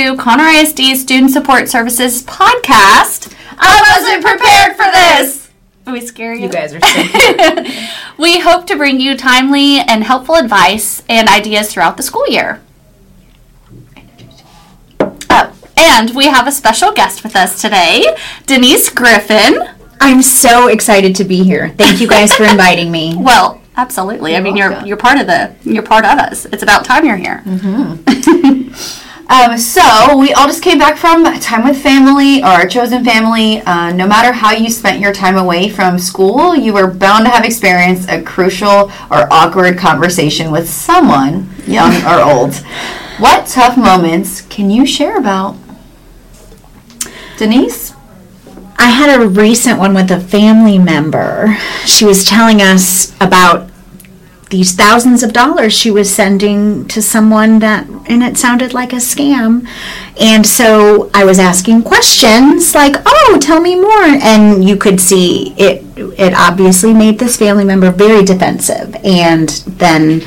to Conroe ISD Student Support Services podcast. I wasn't prepared for this. Are we scare you? You guys are so we hope to bring you timely and helpful advice and ideas throughout the school year. Oh, and we have a special guest with us today, Denise Griffin. I'm so excited to be here. Thank you guys for inviting me. Well, absolutely. I mean, you're you're part of the you're part of us. It's about time you're here. Mm-hmm. Um, so we all just came back from time with family, our chosen family. Uh, no matter how you spent your time away from school, you were bound to have experienced a crucial or awkward conversation with someone, young or old. What tough moments can you share about? Denise? I had a recent one with a family member. She was telling us about these thousands of dollars she was sending to someone that and it sounded like a scam. And so I was asking questions like, "Oh, tell me more." And you could see it it obviously made this family member very defensive. And then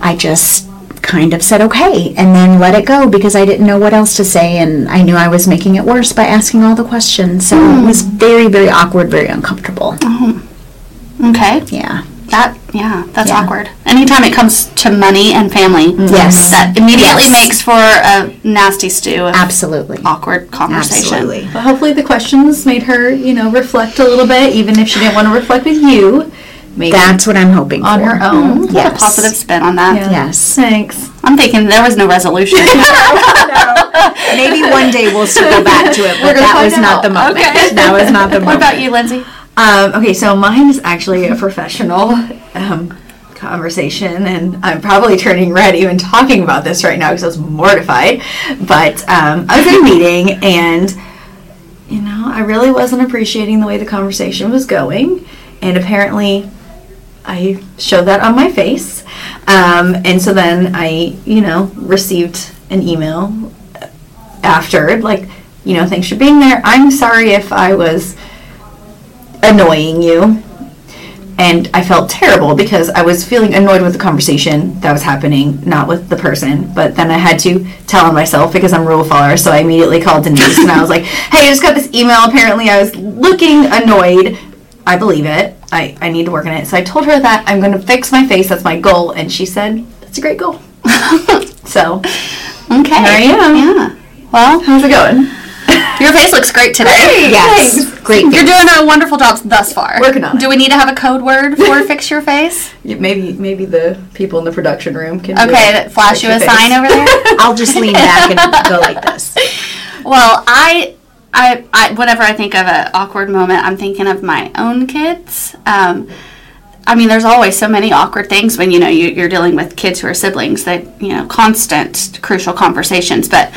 I just kind of said okay and then let it go because I didn't know what else to say and I knew I was making it worse by asking all the questions. So it was hmm. very, very awkward, very uncomfortable. Uh-huh. Okay. Yeah. That yeah, that's Yeah. awkward. Anytime it comes to money and family, mm-hmm. Yes. that immediately Yes. makes for a nasty stew of Absolutely. awkward conversation. Absolutely. But hopefully the questions made her, you know, reflect a little bit, even if she didn't want to reflect with you. Maybe That's what I'm hoping on for. her own. Hmm, Put a Yes. positive spin on that. Yeah. Yes. Thanks. I'm thinking there was no resolution. Maybe one day we'll circle back to it, but that find was not the moment. Okay. That was not the moment. what about you, Lindsay? Um, okay, so mine is actually a professional um, conversation, and I'm probably turning red even talking about this right now because I was mortified. But um, I was in a meeting, and you know, I really wasn't appreciating the way the conversation was going, and apparently, I showed that on my face. Um, and so then I, you know, received an email after, like, you know, thanks for being there. I'm sorry if I was annoying you. And I felt terrible because I was feeling annoyed with the conversation that was happening, not with the person. But then I had to tell on myself because I'm a rule follower. So I immediately called Denise and I was like, hey, I just got this email. Apparently, I was looking annoyed. I believe it. I, I need to work on it. So I told her that I'm going to fix my face. That's my goal. And she said, that's a great goal. so, Okay. Here I am. Yeah. Well, how's it going? Your face looks great today. Yes. Thanks. Great. You're doing a wonderful job thus far. Working on it. Do we need to have a code word for fix your face? Yeah, Maybe maybe the people in the production room can. do Okay, flash you a face. sign over there. I'll just lean back and go like this. Well, I, I, I, whenever I think of an awkward moment, I'm thinking of my own kids. Um, I mean, there's always so many awkward things when you know you, you're dealing with kids who are siblings. That you know, constant crucial conversations. But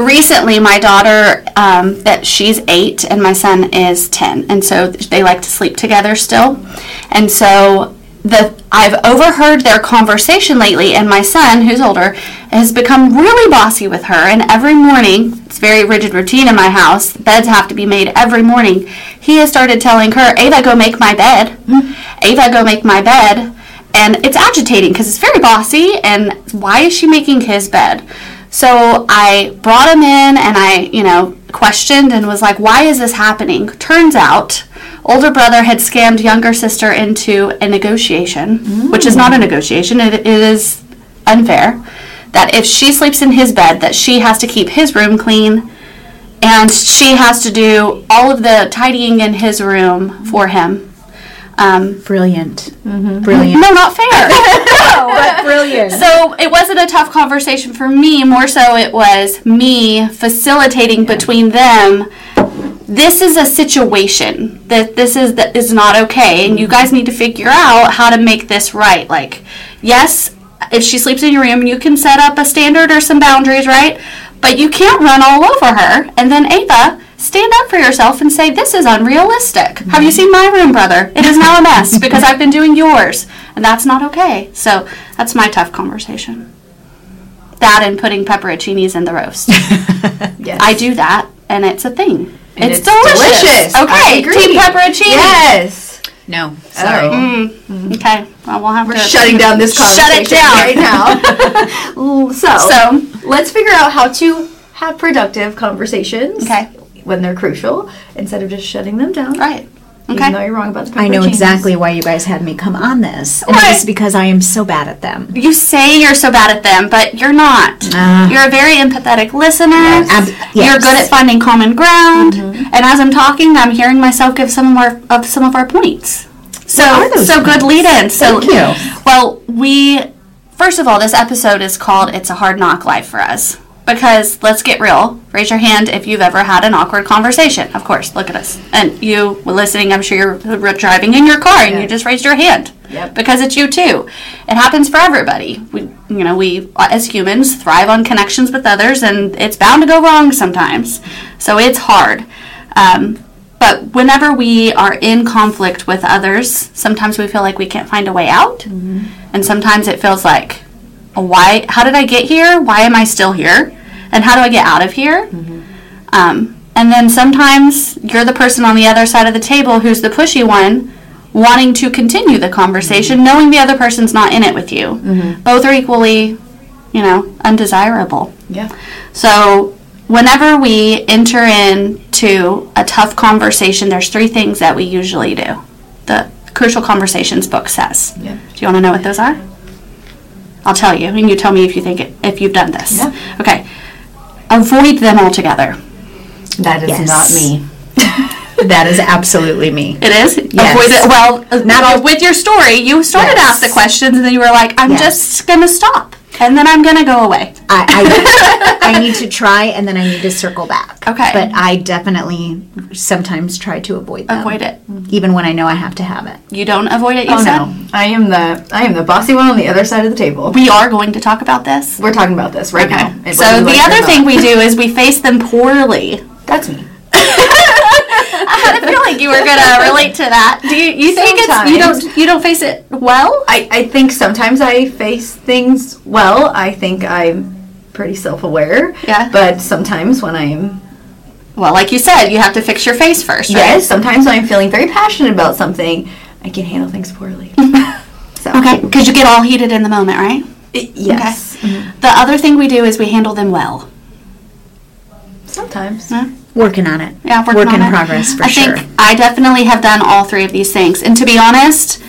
recently, my daughter, um, that she's eight and my son is ten, and so they like to sleep together still, and so the I've overheard their conversation lately, and my son, who's older, has become really bossy with her. And every morning, it's very rigid routine in my house. Beds have to be made every morning. He has started telling her, "Ava, go make my bed. Ava, go make my bed." And it's agitating because it's very bossy. And why is she making his bed? So I brought him in and I, you know, questioned and was like, why is this happening? Turns out, older brother had scammed younger sister into a negotiation, which is not a mm. negotiation, it, it is unfair. That if she sleeps in his bed, that she has to keep his room clean and she has to do all of the tidying in his room for him. Um, Brilliant. Brilliant. no, not fair. but brilliant. So it wasn't a tough conversation for me. More so, it was me facilitating between them. This is a situation that this is that is not okay, and you guys need to figure out how to make this right. Like, yes, if she sleeps in your room, you can set up a standard or some boundaries, right? But you can't run all over her. And then Ava, stand up for yourself and say, "This is unrealistic." Have you seen my room, brother? It is now a mess because I've been doing yours, and that's not okay. So that's my tough conversation. That and putting pepperoncinis in the roast. Yes. I do that, and it's a thing. And it's, it's delicious. delicious. Okay, agree. team pepperoncini. Yes. No, oh. sorry. Oh. Okay, well, we'll have We're to shutting down this conversation Shut it down. right now. so, So, let's figure out how to have productive conversations. Okay. When they're crucial, instead of just shutting them down. Right. Okay. Even though you're wrong about the I know pepperoncinis. exactly why you guys had me come on this. And Right. it's because I am so bad at them. You say you're so bad at them, but you're not. Ah. you're a very empathetic listener. Ab- You're good at finding common ground. And as I'm talking, I'm hearing myself give some of our of some of our points. So are those so good lead in. So Thank you. Well, we first of all, this episode is called "It's a Hard Knock Life" for us because let's get real. Raise your hand if you've ever had an awkward conversation. Of course, look at us. And you listening, I'm sure you're driving in your car and you just raised your hand Yep. because it's you too. It happens for everybody. We, you know, we as humans thrive on connections with others, and it's bound to go wrong sometimes. So it's hard. Um, but whenever we are in conflict with others, sometimes we feel like we can't find a way out, and sometimes it feels like, "Oh, why? How did I get here? Why am I still here? And how do I get out of here? Mm-hmm. Um, and then sometimes you're the person on the other side of the table who's the pushy one, wanting to continue the conversation, mm-hmm. knowing the other person's not in it with you. Mm-hmm. Both are equally, you know, undesirable. Yeah. So, whenever we enter into a tough conversation, there's three things that we usually do. The Crucial Conversations book says. Yeah. Do you want to know what those are? I'll tell you, and you tell me if you think it, if you've done this. Yeah. Okay. Avoid them altogether. That is Yes. not me. That is absolutely me. It is. Yes. Avoid it. Well, Not not all- with your story. You started to Yes. ask the questions, and then you were like, "I'm Yes. just gonna stop, and then I'm gonna go away." I, I, I need to try and then I need to circle back. Okay. But I definitely sometimes try to avoid them. Avoid it. Even when I know I have to have it. You don't avoid it. You Oh said. no. I am the I am the bossy one on the other side of the table. We are going to talk about this. We're talking about this right now. It- So the like other thing we do is we face them poorly. That's me. I had a feeling you were gonna relate to that. Do you? You think it's you don't you don't face it well? I, I think sometimes I face things well. I think I'm pretty self aware. Yeah. But sometimes when I'm Well, like you said, you have to fix your face first, right? yes, sometimes when I'm feeling very passionate about something, I can handle things poorly. so Okay, because you get all heated in the moment, right? I- yes. The other thing we do is we handle them well. Sometimes. Working on it. Yeah, working Work in it. progress for I sure. I think I definitely have done all three of these things. And to be honest,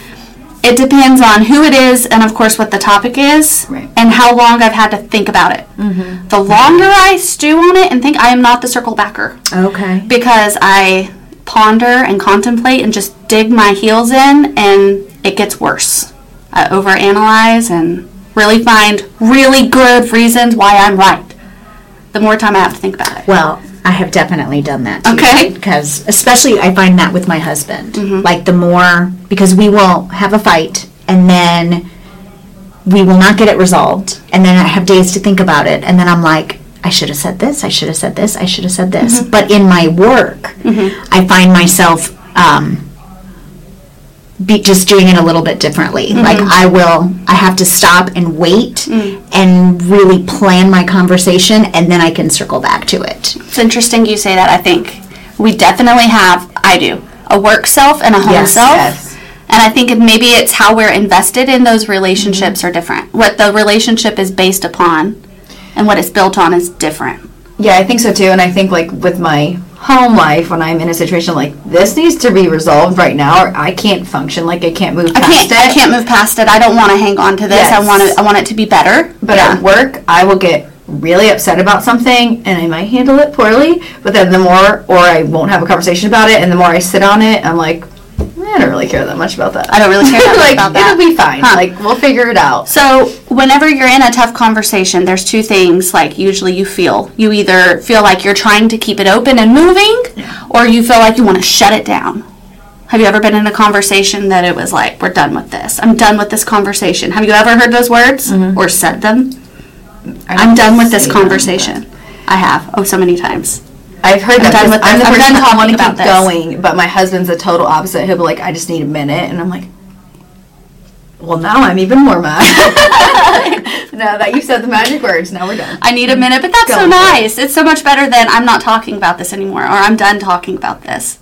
it depends on who it is and, of course, what the topic is Right. and how long I've had to think about it. Mm-hmm. The longer I stew on it and think, I am not the circle backer Okay. because I ponder and contemplate and just dig my heels in, and it gets worse. I overanalyze and really find really good reasons why I'm right. The more time I have to think about it. Well, I have definitely done that too. Okay. Because especially I find that with my husband. Mm-hmm. Like the more because we will have a fight and then we will not get it resolved and then I have days to think about it and then I'm like I should have said this, I should have said this, I should have said this. Mm-hmm. But in my work, I find myself um, be just doing it a little bit differently. Mm-hmm. Like I will, I have to stop and wait Mm. and really plan my conversation, and then I can circle back to it. It's interesting you say that. I think we definitely have, I do, a work self and a home Yes, self. yes. And I think maybe it's how we're invested in those relationships are different. What the relationship is based upon and what it's built on is different. Yeah, I think so too. And I think like with my home life, when I'm in a situation like this needs to be resolved right now, or I can't function. Like I can't move I past can't. it. I can't move past it. I don't want to hang on to this. I want to. I want it to be better. But yeah. at work, I will get really upset about something and I might handle it poorly. But then the more, or I won't have a conversation about it, and the more I sit on it, I'm like, I don't really care that much about that. I don't really care that much like, about that. It'll be fine. Huh. Like we'll figure it out. So, whenever you're in a tough conversation, there's two things like usually you feel. You either feel like you're trying to keep it open and moving, or you feel like you want to shut it down. Have you ever been in a conversation that it was like, we're done with this? I'm done with this conversation. Have you ever heard those words mm-hmm. or said them? I'm done with this say them, conversation. I have. Oh, so many times. I've heard that. done 'cause with I'm this. the I'm person done that want to keep about going, but my husband's the total opposite. He'll be like, I just need a minute, and I'm like, well, now I'm even more mad. now that you said the magic words, now we're done. I need a minute, but that's Go so for it. nice. It's so much better than I'm not talking about this anymore or I'm done talking about this.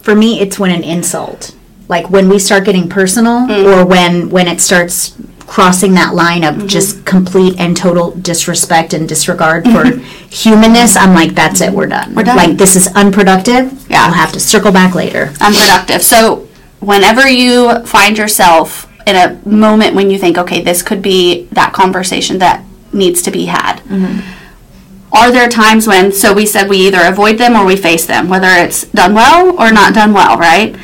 For me, it's when an insult, like when we start getting personal, Mm. or when when it starts crossing that line Mm-hmm. of just complete and total disrespect and disregard for humanness, I'm like, that's it, we're done. We're done. Like, this is unproductive. Yeah. We'll have to circle back later. unproductive. So whenever you find yourself in a moment when you think, okay, this could be that conversation that needs to be had. Are there times when, so we said we either avoid them or we face them, whether it's done well or not done well, right?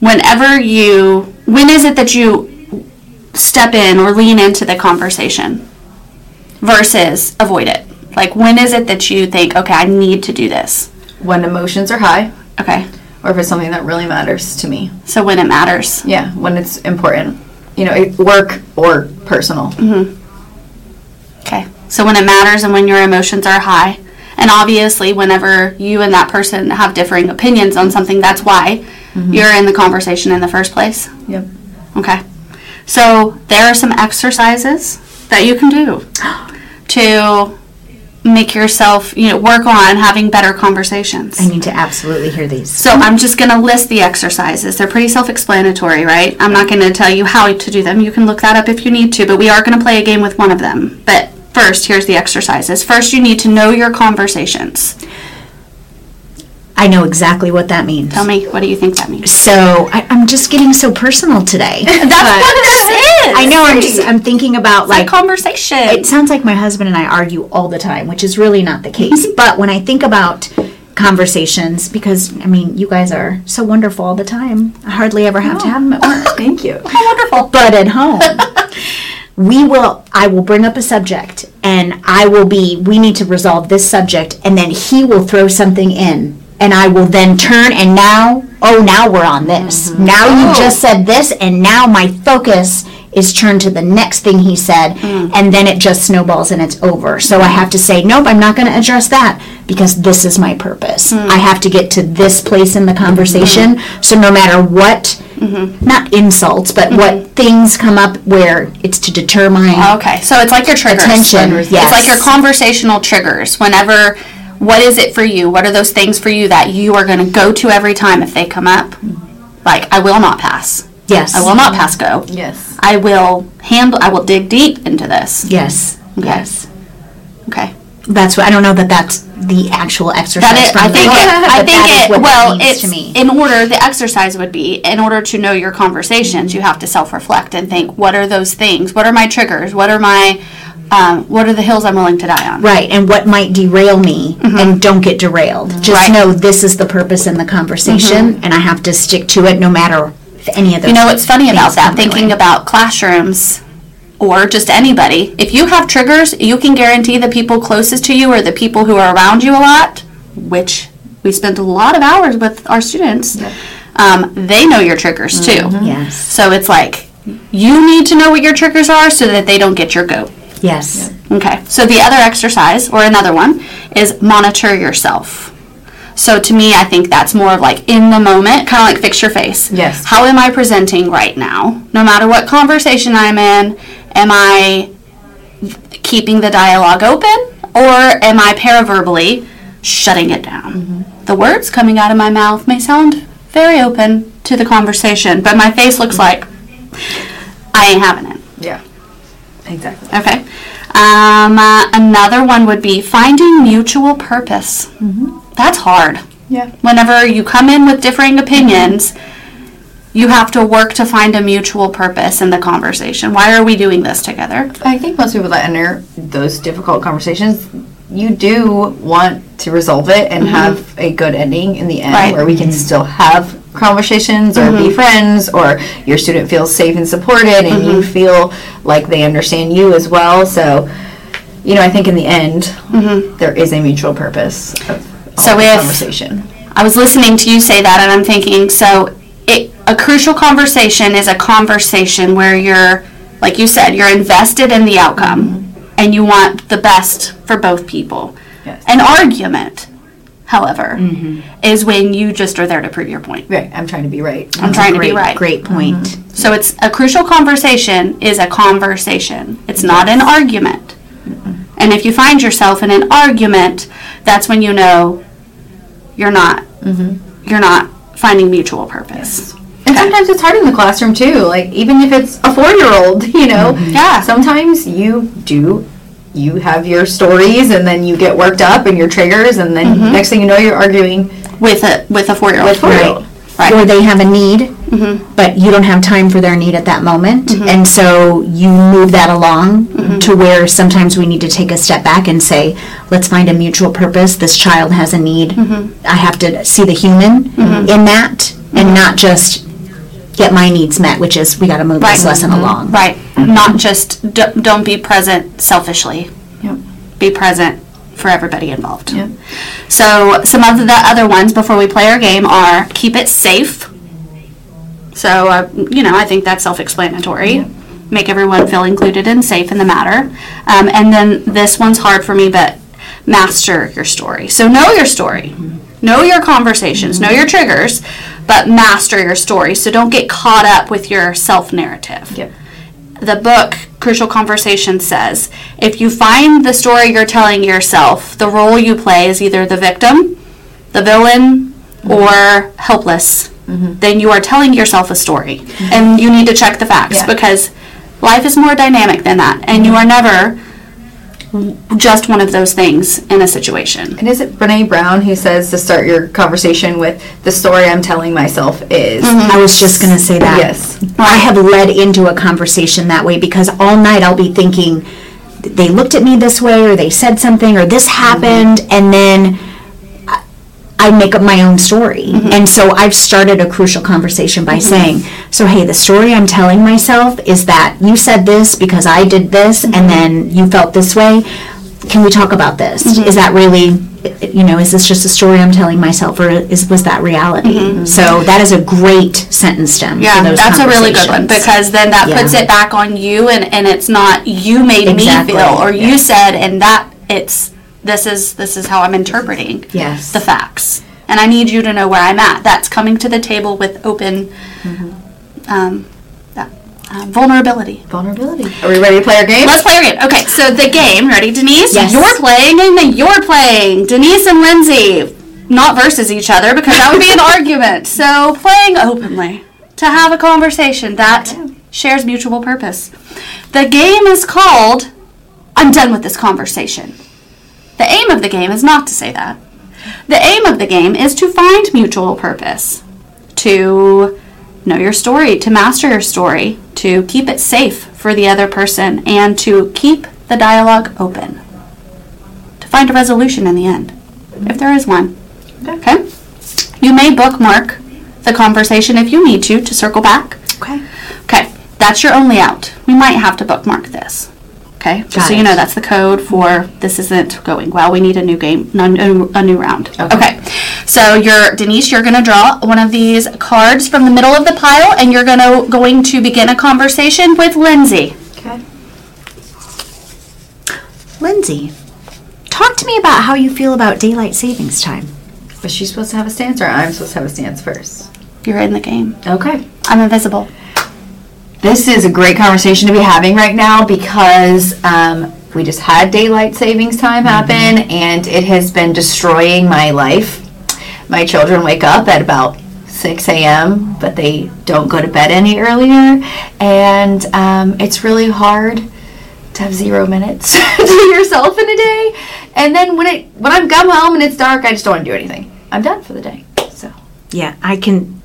Whenever you, when is it that you step in or lean into the conversation versus avoid it? Like, when is it that you think, okay, I need to do this? When emotions are high, Okay, or if it's something that really matters to me. so when it matters. Yeah, when it's important. You know, work or personal. Hmm. Okay. So when it matters and when your emotions are high, and obviously whenever you and that person have differing opinions on something, that's why you're in the conversation in the first place. Yep. Okay. So there are some exercises that you can do to make yourself, you know, work on having better conversations. I need to absolutely hear these. So I'm just going to list the exercises. They're pretty self-explanatory, right? I'm not going to tell you how to do them. You can look that up if you need to, but we are going to play a game with one of them. But first, here's the exercises. First, you need to know your conversations. I know exactly what that means. Tell me, what do you think that means? So I, I'm just getting so personal today. That's what this is. I know. I'm just. I'm thinking about It's like like. conversation. It sounds like my husband and I argue all the time, which is really not the case. but when I think about conversations, because I mean, you guys are so wonderful all the time. I hardly ever have to oh. have them at work. Thank you. wonderful. but at home we will i will bring up a subject and i will be we need to resolve this subject and then he will throw something in and i will then turn and now oh now we're on this. Mm-hmm. Now you oh. just said this and now my focus is turned to the next thing he said mm. and then it just snowballs and it's over. So i have to say nope i'm not going to address that because this is my purpose. Mm. I have to get to this place in the conversation. Mm-hmm. So no matter what mm-hmm. not insults, but what things come up where it's to deter my. Okay, so it's like your triggers. Attention, It's like your conversational triggers. Whenever, what is it for you? What are those things for you that you are going to go to every time if they come up? Like, I will not pass. yes. I will not pass go. Yes. I will handle. I will dig deep into this. Yes. Okay. Yes. Okay. That's what I don't know that that's the actual exercise. That it, from I think book, it, I think it, well, that it's to me. in order, the exercise would be, in order to know your conversations, you have to self-reflect and think, what are those things? What are my triggers? What are my, um, what are the hills I'm willing to die on? Right, and what might derail me, and don't get derailed. Just Mm-hmm. Right. Mm-hmm. know this is the purpose in the conversation, and I have to stick to it no matter if any of those. You know what's funny about that? Thinking about classrooms or just anybody. If you have triggers, you can guarantee the people closest to you or the people who are around you a lot, which we spend a lot of hours with our students. Um, they know your triggers too. Mm-hmm. Yes. So it's like you need to know what your triggers are so that they don't get your goat. Yes. Okay, so the other exercise, or another one, is monitor yourself. So to me, I think that's more of like in the moment, kind of like fix your face. Yes. How am I presenting right now? No matter what conversation I'm in, am I keeping the dialogue open or am I paraverbally shutting it down? Mm-hmm. The words coming out of my mouth may sound very open to the conversation, but my face looks mm-hmm. like I ain't having it. Yeah. Exactly. Okay. Um, uh, another one would be finding mutual purpose. That's hard. Yeah. Whenever you come in with differing opinions, you have to work to find a mutual purpose in the conversation. Why are we doing this together? I think most people that enter those difficult conversations, you do want to resolve it and have a good ending in the end Right. where we can still have conversations or be mm-hmm. friends or your student feels safe and supported and you mm-hmm. feel like they understand you as well. So, you know, I think in the end, mm-hmm. there is a mutual purpose of all So if- conversation. I was listening to you say that, and I'm thinking, so it, a crucial conversation is a conversation where you're, like you said, you're invested in the outcome, and you want the best for both people. Yes. An argument, however, mm-hmm. is when you just are there to prove your point. Right, I'm trying to be right. I'm trying to great, be right. Great point. Mm-hmm. So it's a crucial conversation is a conversation. It's not an argument. And if you find yourself in an argument, that's when you know you're not mm-hmm. you're not finding mutual purpose. And sometimes it's hard in the classroom too. Like even if it's a four-year-old, you know. Yeah. Sometimes you do. You have your stories, and then you get worked up, and your triggers, and then mm-hmm. next thing you know, you're arguing with a with a four year old. with four-year-old. Right. or they have a need, mm-hmm. but you don't have time for their need at that moment. Mm-hmm. And so you move that along to where sometimes we need to take a step back and say, let's find a mutual purpose. This child has a need. I have to see the human in that and not just get my needs met, which is we got to move this Right. lesson along. Right. Not just d- don't be present selfishly. Yep. Be present for everybody involved. Yep. So some of the other ones before we play our game are keep it safe. So uh, you know I think that's self-explanatory. Make everyone feel included and safe in the matter. Um, and then this one's hard for me, but master your story. So know your story. Know your conversations, know your triggers, but master your story. So don't get caught up with your self narrative Yep. the book crucial conversation says if you find the story you're telling yourself the role you play is either the victim the villain mm-hmm. or helpless mm-hmm. then you are telling yourself a story mm-hmm. and you need to check the facts Yeah. because life is more dynamic than that and you are never just one of those things in a situation And is it Brene Brown who says to start your conversation with the story I'm telling myself is mm-hmm. I was just going to say that. Yes. I have led into a conversation that way because all night I'll be thinking, they looked at me this way, or they said something, or this happened, mm-hmm. and then I- I make up my own story. Mm-hmm. And so I've started a crucial conversation by mm-hmm. saying, so hey, the story I'm telling myself is that you said this because I did this, and mm-hmm. then you felt this way. Can we talk about this? Is that really, you know, is this just a story I'm telling myself, or is was that reality? So that is a great sentence stem. Yeah, that's a really good one because then that puts it back on you, and, and it's not you made Exactly, me feel or you said, and that it's this is this is how I'm interpreting Yes. the facts, and I need you to know where I'm at. That's coming to the table with open Mm-hmm. um, that, uh, vulnerability. vulnerability. Are we ready to play our game? Let's play our game. Okay, so the game. Ready, Denise? Yes. You're playing and then you're playing. Denise and Lindsay, not versus each other because that would be an argument. So playing openly to have a conversation that shares mutual purpose. The game is called I'm done with this conversation. The aim of the game is not to say that. The aim of the game is to find mutual purpose, to know your story, to master your story, to keep it safe for the other person, and to keep the dialogue open. To find a resolution in the end, if there is one. Okay? You may bookmark the conversation if you need to to circle back. Okay. Okay, that's your only out. We might have to bookmark this. Okay, just Got so you it. know, that's the code for this isn't going well. We need a new game, no, no, a new round. Okay. So you're Denise. You're going to draw one of these cards from the middle of the pile, and you're going to going to begin a conversation with Lindsay. Okay. Lindsay, talk to me about how you feel about daylight savings time. Was she supposed to have a stance or I'm supposed to have a stance first? You're in the game. Okay. I'm invisible. This is a great conversation to be having right now because um, we just had daylight savings time happen and it has been destroying my life. My children wake up at about 6 a.m., but they don't go to bed any earlier. And um, it's really hard to have zero minutes to yourself in a day. And then when it when I'm come home and it's dark, I just don't want to do anything. I'm done for the day. So Yeah, I can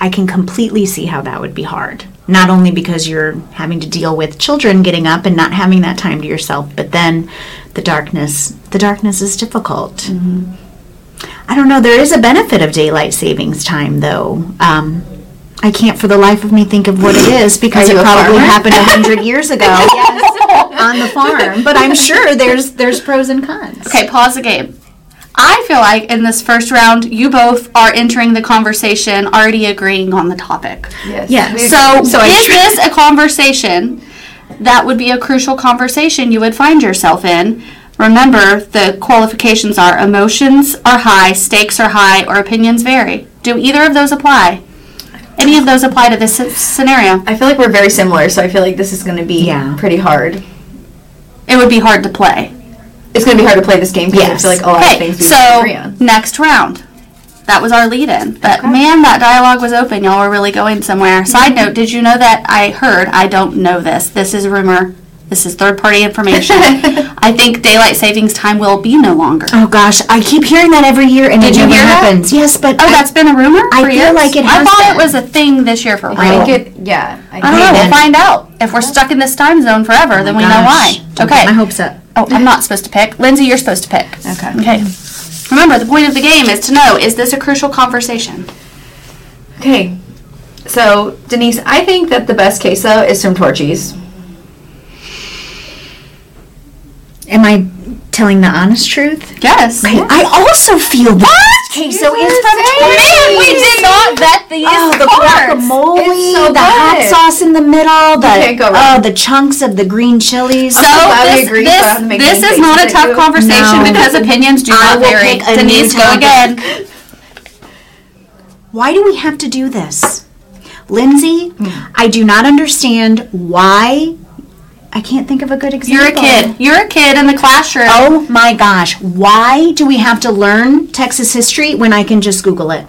I can completely see how that would be hard. Not only because you're having to deal with children getting up and not having that time to yourself, but then the darkness. The darkness is difficult. I don't know. There is a benefit of daylight savings time, though. Um, I can't, for the life of me, think of what it is because it probably farmer? happened a hundred years ago. yes, on the farm. But I'm sure there's there's pros and cons. Okay, pause the game. I feel like in this first round, you both are entering the conversation already agreeing on the topic. yes. Yeah, So, So is this a conversation that would be a crucial conversation you would find yourself in? Remember, the qualifications are emotions are high, stakes are high, or opinions vary. Do either of those apply? Any of those apply to this scenario? I feel like we're very similar, so I feel like this is going to be Yeah. pretty hard. It would be hard to play. It's going to be hard to play this game because Yes. I feel like a lot of Okay, things we so agree on. next round. that was our lead-in. But man, that dialogue was open. Y'all were really going somewhere. Side note: Did you know that I heard? I don't know this. This is rumor. This is third-party information. I think daylight savings time will be no longer. Oh gosh, I keep hearing that every year, and Did it you never hear that? happens. Yes, but Oh, I- that's been a rumor. I for feel years? like it I thought been. it was a thing this year for real. I think it, yeah. I I don't know. think We'll find out. If we're stuck in this time zone forever, then oh, we know why. don't Okay. get my hopes up. Oh, I'm not supposed to pick. Lindsay, you're supposed to pick. Okay. Okay. Remember, the point of the game is to know is this a crucial conversation? Okay. So, Denise, I think that the best queso is from Torchy's. Am I telling the honest truth? Yes. I also feel that queso it's from Man, we did not vet these Oh, the cards. guacamole, so the hot sauce in the middle, the can't go oh, wrong. oh, the chunks of the green chilies. So this, agreed so I don't have to this, this is not a tough conversation No. because opinions do I not vary. pick a new Denise, go again. Why do we have to do this? Lindsay, hmm. I do not understand why. I can't think of a good example. You're a kid. You're a kid in the classroom. Oh my gosh, why do we have to learn Texas history when I can just Google it?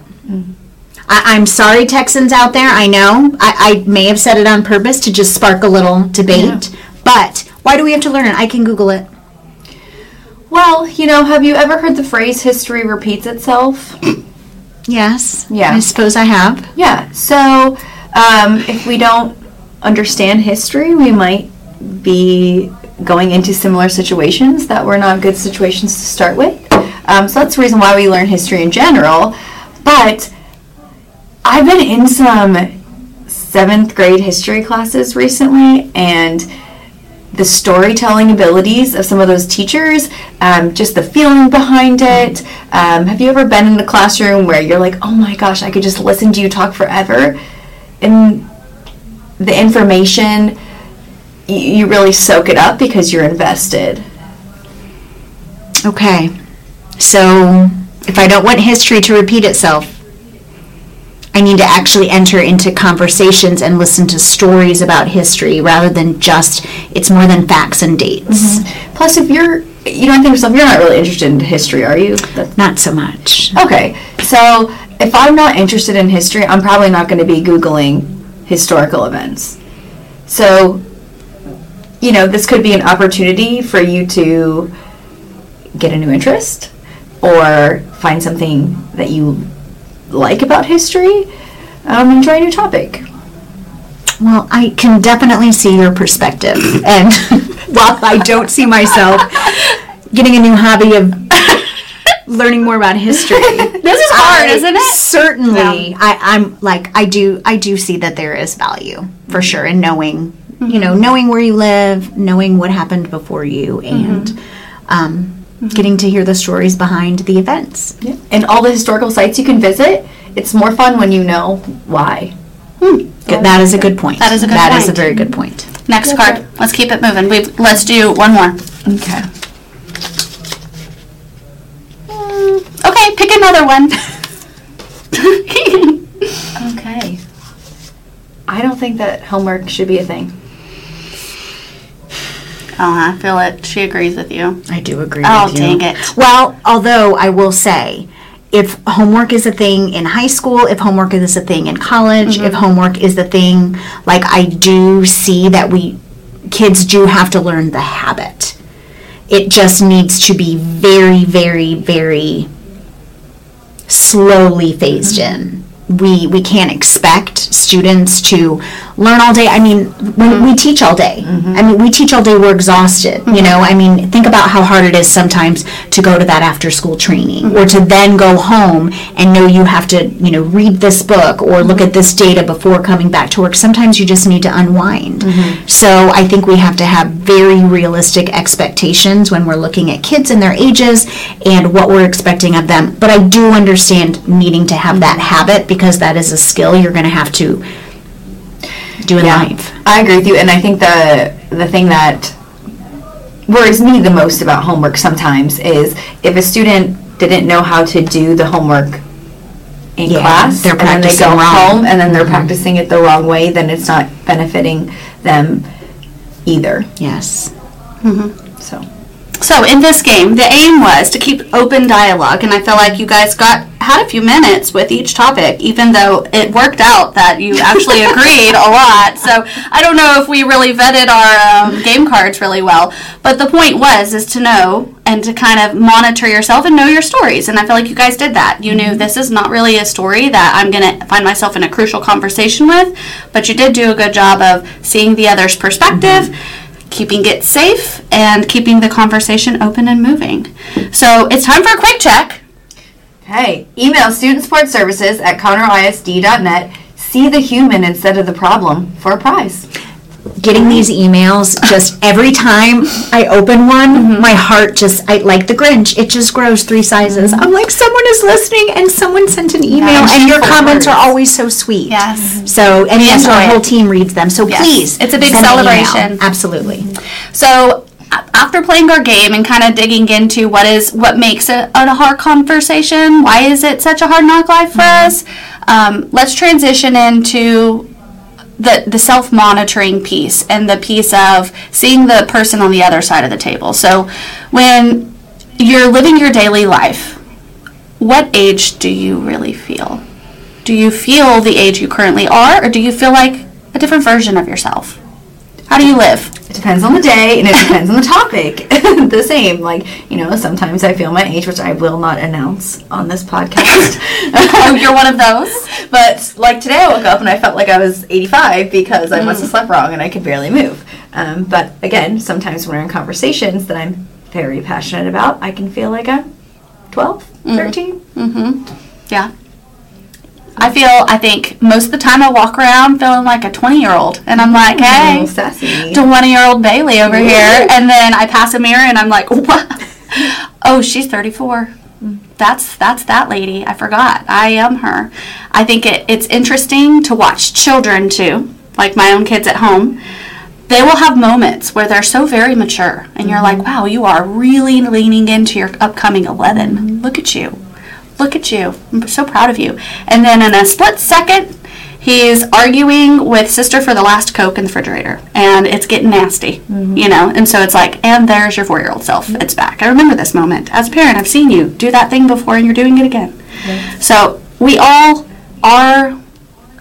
I, I'm sorry, Texans out there. I know I, I may have said it on purpose to just spark a little debate, but why do we have to learn it? I can Google it. Well, you know, have you ever heard the phrase history repeats itself? Yes. Yeah. I suppose I have. Yeah. So, um, if we don't understand history, we might be going into similar situations that were not good situations to start with. Um, so that's the reason why we learn history in general. But I've been in some seventh grade history classes recently, and the storytelling abilities of some of those teachers, um, just the feeling behind it. Um, have you ever been in a classroom where you're like, oh my gosh, I could just listen to you talk forever? And the information, y- you really soak it up because you're invested. Okay. So if I don't want history to repeat itself, I need to actually enter into conversations and listen to stories about history rather than just it's more than facts and dates. Mm-hmm. Plus, if you're, you know, I think yourself, you're not really interested in history, are you? That- Not so much. Okay, so if I'm not interested in history, I'm probably not going to be Googling historical events. So, you know, this could be an opportunity for you to get a new interest or find something that you like about history um, and try a new topic. Well, I can definitely see your perspective. And while I don't see myself getting a new hobby of learning more about history, This is hard, I isn't it? Certainly, I, I'm like I do. I do see that there is value for sure in knowing, you know, mm-hmm. knowing where you live, knowing what happened before you, mm-hmm. and um, mm-hmm. getting to hear the stories behind the events. And all the historical sites you can visit, it's more fun when you know why. Hmm. Good- That is a good point. That is a good point. That is a very good point. Next card. Let's keep it moving. We let's do one more. Okay. Hmm. Okay, pick another one. Okay. I don't think that homework should be a thing. Oh, I feel it. She agrees with you. I do agree Oh, with you. dang it. Well, although I will say, if homework is a thing in high school, if homework is a thing in college, if mm-hmm. homework is the thing, like I do see that we kids do have to learn the habit. It just needs to be very, very, very slowly phased mm-hmm. in. We we can't expect students to learn all day. I mean, when we mm-hmm. teach all day. Mm-hmm. I mean, we teach all day. We're exhausted. You mm-hmm. know. I mean, think about how hard it is sometimes to go to that after school training or to then go home and know you have to you know read this book or look at this data before coming back to work. Sometimes you just need to unwind. So I think we have to have very realistic expectations when we're looking at kids and their ages and what we're expecting of them. But I do understand needing to have that habit because that is a skill you're going to have to do in life. I agree with you, and I think the the thing that worries me the most about homework sometimes is if a student didn't know how to do the homework in Yeah, class, they're and then they practicing go wrong. Mm-hmm. home and then they're practicing it the wrong way, then it's not benefiting them either. Yes. So So in this game, the aim was to keep open dialogue, and I feel like you guys got had a few minutes with each topic, even though it worked out that you actually agreed a lot. So I don't know if we really vetted our um, game cards really well, but the point was is to know and to kind of monitor yourself and know your stories. And I feel like you guys did that. You knew this is not really a story that I'm going to find myself in a crucial conversation with, but you did do a good job of seeing the other's perspective keeping it safe and keeping the conversation open and moving. So it's time for a quick check. Hey, email student support services at conroeisd.net. See the human instead of the problem for a prize. Getting these emails just every time I open one, mm-hmm. my heart just I like the Grinch. It just grows three sizes. Mm-hmm. I'm like, someone is listening, and someone sent an email, and and your comments are always so sweet. Yes. So, and yes, our whole team reads them. So Yes. please, It's a big send an email. celebration. Absolutely. So after playing our game and kind of digging into what is what makes it a hard conversation, why is it such a hard knock life for mm-hmm. us? Um, let's transition into the the self monitoring piece and the piece of seeing the person on the other side of the table. So when you're living your daily life, what age do you really feel? Do you feel the age you currently are, or do you feel like a different version of yourself? How do you live? It depends on the day and it depends on the topic. the same. Like, you know, sometimes I feel my age, which I will not announce on this podcast. Oh, you're one of those? But like today, I woke up and I felt like I was 85 because I must have slept wrong and I could barely move. Um, but again, sometimes when we're in conversations that I'm very passionate about, I can feel like I'm 12, 13. Mm-hmm. Yeah. I feel, I think most of the time I walk around feeling like a 20 year old. And I'm like, hey, 20 year old Bailey over here. And then I pass a mirror and I'm like, what? Oh, she's 34. That's that's that lady. I forgot. I am her. I think it, it's interesting to watch children too, like my own kids at home. They will have moments where they're so very mature, and you're like, wow, you are really leaning into your upcoming 11. Look at you. Look at you. I'm so proud of you. And then in a split second, he's arguing with sister for the last Coke in the refrigerator. And it's getting nasty, mm-hmm. you know? And so it's like, and there's your four year old self. Mm-hmm. It's back. I remember this moment. As a parent, I've seen you do that thing before and you're doing it again. So we all are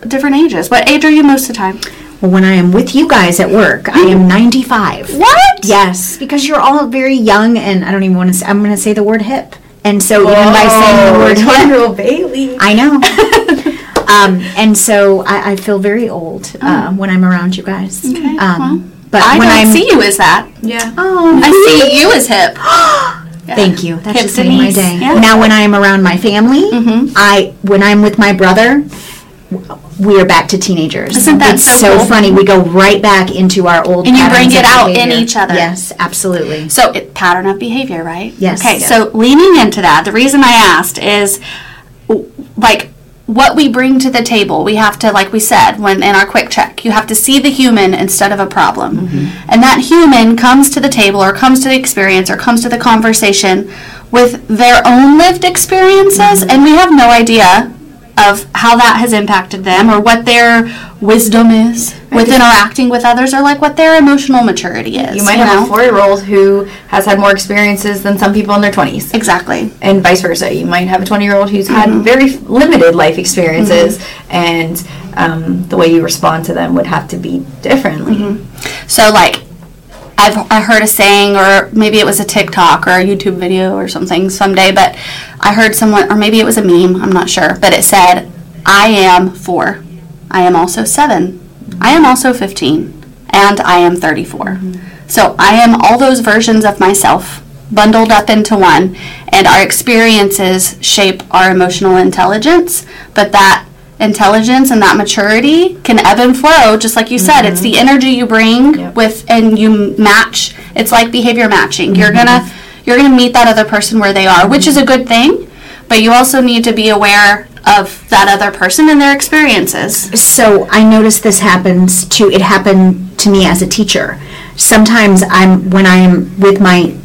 different ages. What age are you most of the time? Well, when I am with you guys at work, I am 95. What? Yes, because you're all very young, and I don't even want to say, I'm going to say the word hip. And so even by saying the word hip, 20 Bailey. I know. um, and so I, I feel very old uh, when I'm around you guys. Oh. Okay, Um, well, but I when don't I'm, see you as that. Yeah. Oh, I see you as hip. Thank you. That Hip just made my day. yeah. Now, when I am around my family, Mm-hmm. I when I'm with my brother, w- we are back to teenagers. Isn't that it's so cool? funny? We go right back into our old And you bring it out in each other. Yes, absolutely. So it, pattern of behavior, right? Yes. Okay, Yeah. so leaning into that, the reason I asked is like what we bring to the table. We have to, like we said, when in our quick check, you have to see the human instead of a problem, mm-hmm. and that human comes to the table or comes to the experience or comes to the conversation with their own lived experiences, mm-hmm. and we have no idea of how that has impacted them or what their wisdom is with interacting with others or like what their emotional maturity is. You might have know? a four year old who has had more experiences than some people in their 20s. Exactly. and vice versa. You might have a 20 year old who's had mm-hmm. very limited life experiences, mm-hmm. and um, the way you respond to them would have to be differently. Mm-hmm. So like I've I heard a saying or maybe it was a TikTok or a YouTube video or something someday, but I heard someone or maybe it was a meme, I'm not sure, but it said, I am four. I am also seven. I am also fifteen. And I am thirty mm-hmm. So I am all those versions of myself bundled up into one and our experiences shape our emotional intelligence, but that intelligence and that maturity can ebb and flow just like you said it's mm-hmm. the energy you bring Yep. with and you match it's like behavior matching you're mm-hmm. gonna you're gonna meet that other person where they are which is a good thing but you also need to be aware of that other person and their experiences So I noticed this happens to it happened to me as a teacher. Sometimes I'm when I'm with my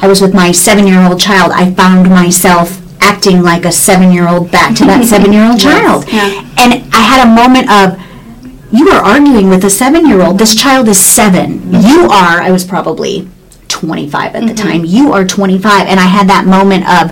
I was with my seven year old child. I found myself acting like a seven year old back to that seven year old child, Yeah. and I had a moment of. You are arguing with a seven year old. This child is seven. You are, I was probably 25 at the mm-hmm. time. You are 25. And I had that moment of,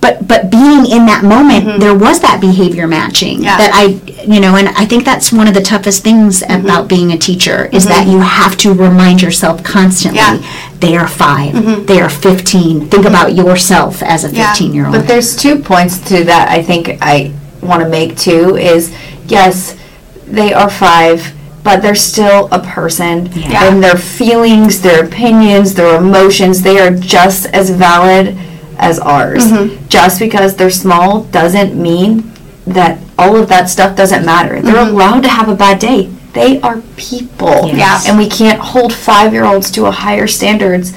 but but being in that moment, mm-hmm. there was that behavior matching Yeah. that I, you know, and I think that's one of the toughest things mm-hmm. about being a teacher is that mm-hmm. you have to remind yourself constantly. Yeah. They are 5 They are 15. Think about yourself as a Yeah. 15 year old. But there's two points to that I think I want to make too is yes, they are five, but they're still a person. Yeah. And their feelings, their opinions, their emotions, they are just as valid as ours. Mm-hmm. Just because they're small doesn't mean that all of that stuff doesn't matter. They're allowed to have a bad day. They are people. Mm-hmm. Yeah. And we can't hold five year olds to a higher standards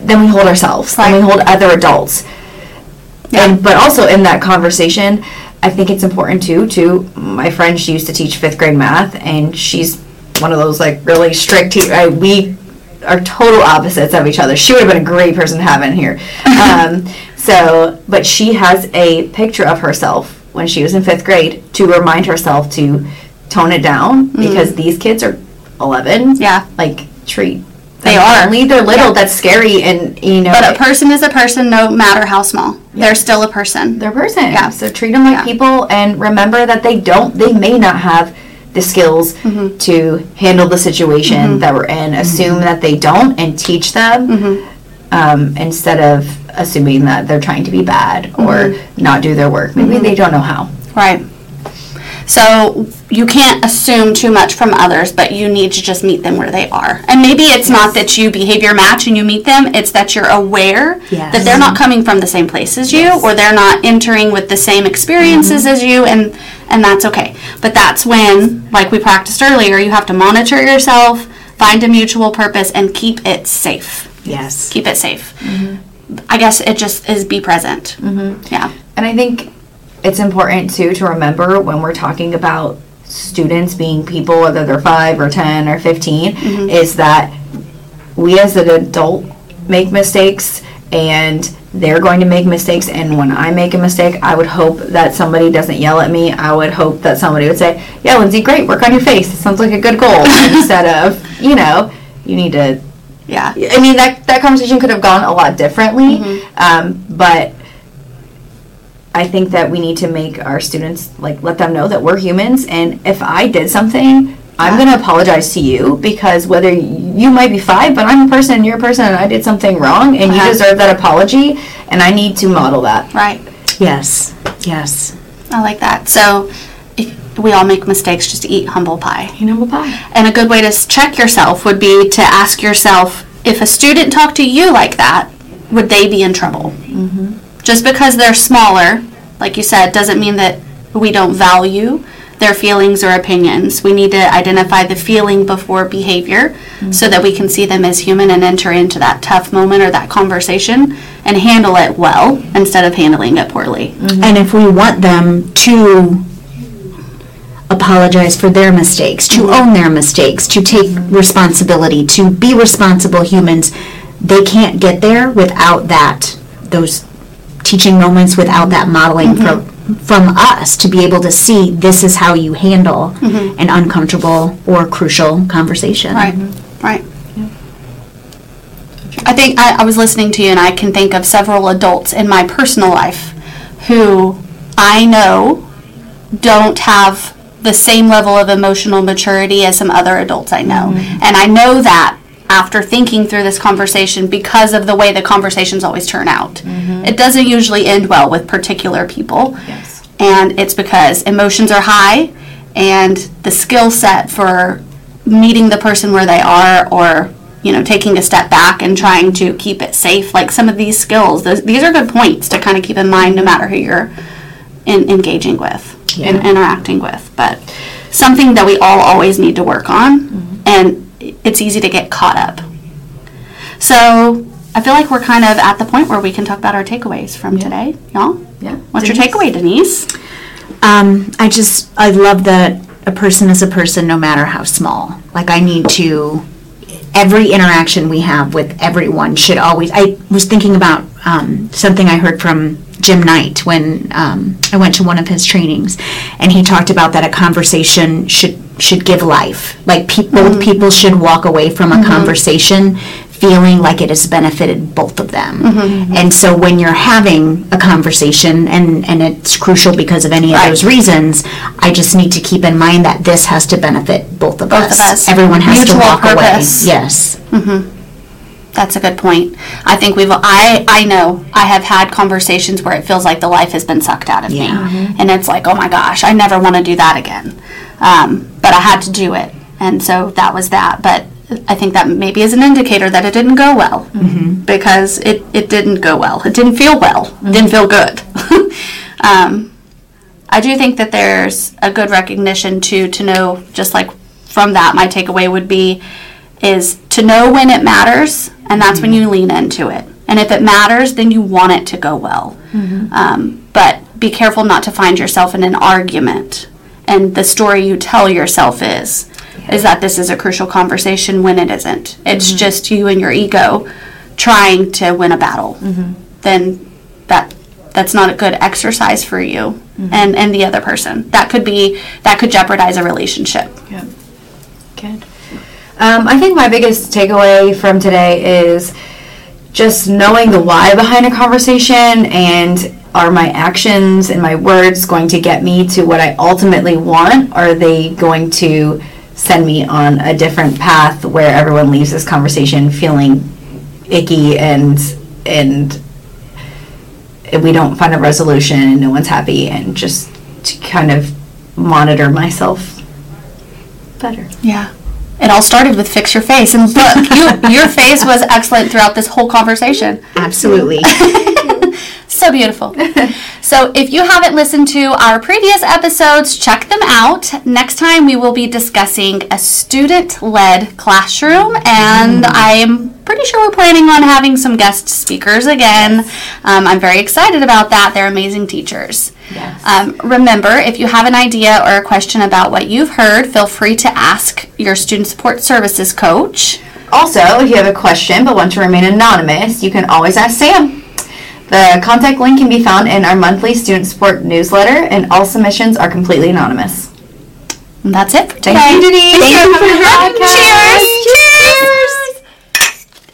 than we hold ourselves, than we hold other adults. Yeah. And but also in that conversation, I think it's important too. To my friend, she used to teach fifth grade math, and she's one of those like really strict. Te- I, we are total opposites of each other. She would have been a great person to have in here. Um, so, but she has a picture of herself when she was in fifth grade to remind herself to tone it down because these kids are eleven. Mm. Yeah. like treat. They are. friendly. They're little. That's scary, and you know. But a person is a person no matter how small. They're still a person. They're a person. Yeah. So treat them like Yeah. people and remember that they don't, they may not have the skills Mm-hmm. to handle the situation that we're in. Assume that they don't and teach them Mm-hmm. um, instead of assuming that they're trying to be bad or Mm-hmm. not do their work. Maybe they don't know how. Right. So you can't assume too much from others, but you need to just meet them where they are. And maybe it's not that you behavior match and you meet them, it's that you're aware Yes. that they're not coming from the same place as you or they're not entering with the same experiences as you and and that's okay. But that's when, like we practiced earlier, you have to monitor yourself, find a mutual purpose and keep it safe. yes. Keep it safe. I guess it just is be present. Mm-hmm. Yeah. And I think it's important too to remember when we're talking about students being people, whether they're five or 10 or 15, is that we as an adult make mistakes and they're going to make mistakes. And when I make a mistake, I would hope that somebody doesn't yell at me. I would hope that somebody would say, Yeah, Lindsay, great, work on your face. It sounds like a good goal. Instead of, you know, you need to Yeah. I mean that that conversation could have gone a lot differently, um, but I think that we need to make our students like let them know that we're humans, and if I did something, I'm going to apologize to you because whether you might be five, but I'm a person, and you're a person, and I did something wrong, and Uh-huh. you deserve that apology, and I need to model that. Right. Yes. Yes. I like that. So if we all make mistakes, just eat humble pie. You know, bye. And a good way to check yourself would be to ask yourself if a student talked to you like that, would they be in trouble? Mm-hmm. Just because they're smaller, like you said, doesn't mean that we don't value their feelings or opinions. We need to identify the feeling before behavior so that we can see them as human and enter into that tough moment or that conversation and handle it well instead of handling it poorly. Mm-hmm. And if we want them to apologize for their mistakes, to own their mistakes, to take responsibility, to be responsible humans, they can't get there without that, those teaching moments, without that modeling mm-hmm. from, from us to be able to see this is how you handle mm-hmm. an uncomfortable or crucial conversation. Right, right. I think I, I was listening to you, and I can think of several adults in my personal life who I know don't have the same level of emotional maturity as some other adults I know. Mm-hmm. And I know that after thinking through this conversation because of the way the conversations always turn out. Mm-hmm. It doesn't usually end well with particular people. Yes. And it's because emotions are high and the skill set for meeting the person where they are or you know taking a step back and trying to keep it safe like some of these skills those, these are good points to kind of keep in mind no matter who you're in, engaging with and Yeah. interacting with but something that we all always need to work on mm-hmm. and it's easy to get caught up. So i feel like we're kind of at the point where we can talk about our takeaways from today. Y'all? Yeah. what's your takeaway denise? Um, I just I love that a person is a person no matter how small. Like I need to every interaction we have with everyone should always I was thinking about um, something I heard from Jim Knight when um, I went to one of his trainings and he talked about that a conversation should should give life like pe- both mm-hmm. people should walk away from a mm-hmm. conversation feeling like it has benefited both of them. Mm-hmm. mm-hmm. And so when you're having a conversation and, and it's crucial because of any of those reasons, I just need to keep in mind that this has to benefit both of Both us. of us. Everyone has Mutual to walk purpose. away. Yes. That's a good point. I think we've I I know I have had conversations where it feels like the life has been sucked out of Yeah. me, and it's like, oh my gosh, I never want to do that again. Um, but I had to do it, and so that was that. But I think that maybe is an indicator that it didn't go well because it it didn't go well. It didn't feel well. It didn't feel good. um, I do think that there's a good recognition too to know just like from that my takeaway would be is to know when it matters and that's when you lean into it and if it matters then you want it to go well um, but be careful not to find yourself in an argument and the story you tell yourself is is that this is a crucial conversation when it isn't. It's mm-hmm. just you and your ego trying to win a battle. Mm-hmm. Then that that's not a good exercise for you mm-hmm. and and the other person. That could be that could jeopardize a relationship. Yeah. Good. Um, I think my biggest takeaway from today is just knowing the why behind a conversation and are my actions and my words going to get me to what I ultimately want? Are they going to send me on a different path where everyone leaves this conversation feeling icky and and we don't find a resolution and no one's happy and just to kind of monitor myself better. yeah it all started with fix your face and look you, your face was excellent throughout this whole conversation Absolutely. So beautiful. so, if you haven't listened to our previous episodes, check them out. Next time, we will be discussing a student led classroom, and I'm pretty sure we're planning on having some guest speakers again. Um, I'm very excited about that. They're amazing teachers. Yes. Um, remember, if you have an idea or a question about what you've heard, feel free to ask your student support services coach. Also, if you have a question but want to remain anonymous, you can always ask Sam. The contact link can be found in our monthly student support newsletter, and all submissions are completely anonymous. And that's it for today. Thank you, Denise. Thank you for having me. Cheers!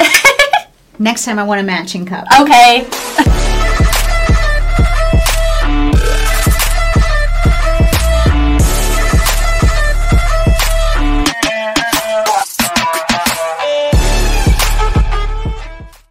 Cheers! Next time I want a matching cup. okay.